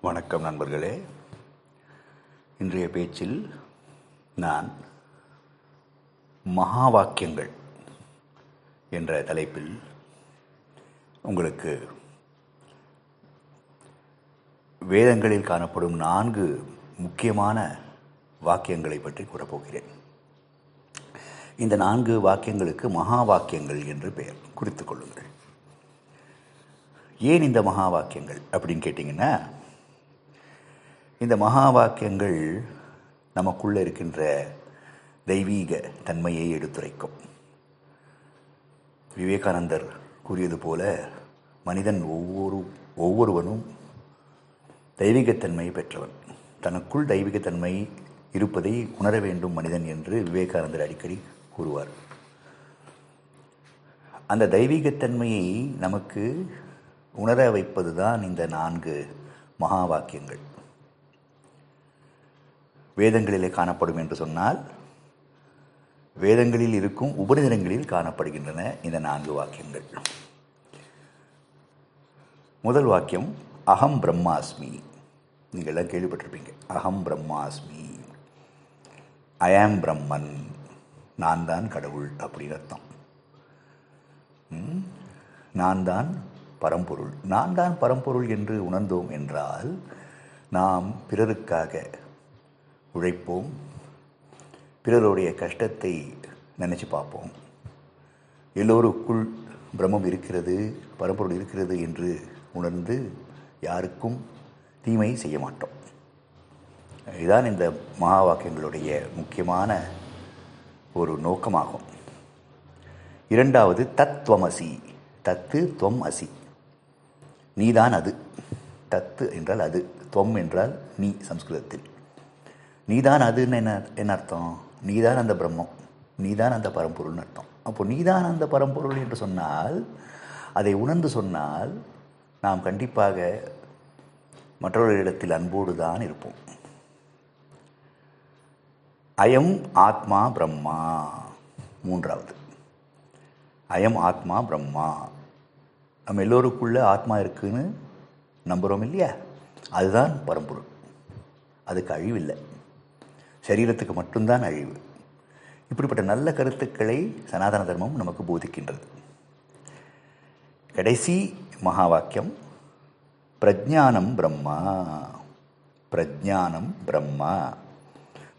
வணக்கம் நண்பர்களே. இன்றைய பேச்சில் நான் மகா வாக்கியங்கள் என்ற தலைப்பில் உங்களுக்கு வேதங்களில் காணப்படும் நான்கு முக்கியமான வாக்கியங்களை பற்றி கூறப்போகிறேன். இந்த நான்கு வாக்கியங்களுக்கு மகா வாக்கியங்கள் என்று பெயர். குறித்துக் கொள்ளுங்கள். ஏன் இந்த மகா வாக்கியங்கள் அப்படின்னு கேட்டிங்கன்னா இந்த மகா வாக்கியங்கள் நமக்குள்ளே இருக்கின்ற தெய்வீக தன்மையை எடுத்துரைக்கும். விவேகானந்தர் கூறியது போல மனிதன் ஒவ்வொரு ஒவ்வொருவனும் தெய்வீகத்தன்மையை பெற்றவன். தனக்குள் தெய்வீகத்தன்மை இருப்பதை உணர வேண்டும் மனிதன் என்று விவேகானந்தர் அடிக்கடி கூறுவார். அந்த தெய்வீகத்தன்மையை நமக்கு உணர வைப்பதுதான் இந்த நான்கு மகா வாக்கியங்கள் வேதங்களிலே காணப்படும் என்று சொன்னால் வேதங்களில் இருக்கும் உபநிதங்களில் காணப்படுகின்றன இந்த நான்கு வாக்கியங்கள். முதல் வாக்கியம் அகம் பிரம்மாஸ்மி. நீங்கள் எல்லாம் கேள்விப்பட்டிருப்பீங்க. அகம் பிரம்மாஸ்மி. ஐ ஆம் பிரம்மன். நான் தான் கடவுள் அப்படின்னு அர்த்தம். ம்? நான் தான் பரம்பொருள். நான் தான் பரம்பொருள் என்று உணர்ந்தோம் என்றால் நாம் பிறருக்காக உழைப்போம். பிறருடைய கஷ்டத்தை நினச்சி பார்ப்போம். எல்லோருக்குள் பிரம்மம் இருக்கிறது பரம்பொருள் இருக்கிறது என்று உணர்ந்து யாருக்கும் தீமை செய்ய மாட்டோம். இதுதான் இந்த மகா வாக்கியங்களுடைய முக்கியமான ஒரு நோக்கமாகும். இரண்டாவது தத்துவமசி தத்து துவம் அசி. நீதான் அது. தத்து என்றால் அது. துவம் என்றால் நீ சம்ஸ்கிருதத்தில். நீதான் அதுன்னு என்ன என்ன அர்த்தம்? நீதான் அந்த பிரம்மம். நீதான் அந்த பரம்பொருள்னு அர்த்தம். அப்போ நீதான் அந்த பரம்பொருள் என்று சொன்னால் அதை உணர்ந்து சொன்னால் நாம் கண்டிப்பாக மற்றவர்களிடத்தில் அன்போடு தான் இருப்போம். அயம் ஆத்மா பிரம்மா. மூன்றாவது. அயம் ஆத்மா பிரம்மா. நம்ம எல்லோருக்குள்ள ஆத்மா இருக்குன்னு நம்புகிறோம் இல்லையா? அதுதான் பரம்பொருள். அதுக்கு அழிவில்லை. சரீரத்துக்கு மட்டும்தான் அழிவு. இப்படிப்பட்ட நல்ல கருத்துக்களை சனாதன தர்மம் நமக்கு போதிக்கின்றது. கடைசி மகா வாக்கியம் பிரஜானம் பிரம்மா. பிரஜானம் பிரம்மா.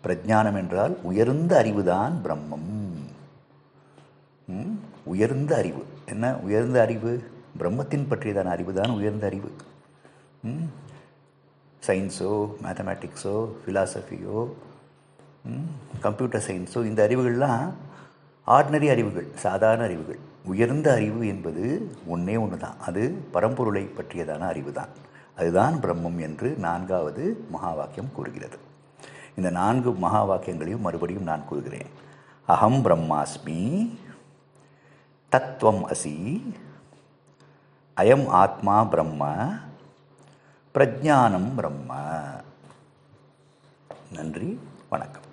பிரஜானம் என்றால் உயர்ந்த அறிவுதான் பிரம்மம். ம்? உயர்ந்த அறிவு. என்ன உயர்ந்த அறிவு? பிரம்மத்தின் பற்றியதான அறிவு தான் உயர்ந்த அறிவு. ம்? சயின்ஸோ மேத்தமேட்டிக்ஸோ ஃபிலாசபியோ கம்ப்யூட்டர் சயின்ஸ். ஸோ இந்த அறிவுகள்லாம் ஆர்டினரி அறிவுகள் சாதாரண அறிவுகள். உயர்ந்த அறிவு என்பது ஒன்றே ஒன்று தான் அது பரம்பொருளை பற்றியதான அறிவு தான் அதுதான் பிரம்மம் என்று நான்காவது மகா வாக்கியம் கூறுகிறது. இந்த நான்கு மகா வாக்கியங்களையும் மறுபடியும் நான் கூறுகிறேன். அகம் பிரம்மாஸ்மி தத்துவம் அசி அயம் ஆத்மா பிரம்ம பிரஜானம் பிரம்ம. நன்றி வணக்கம்.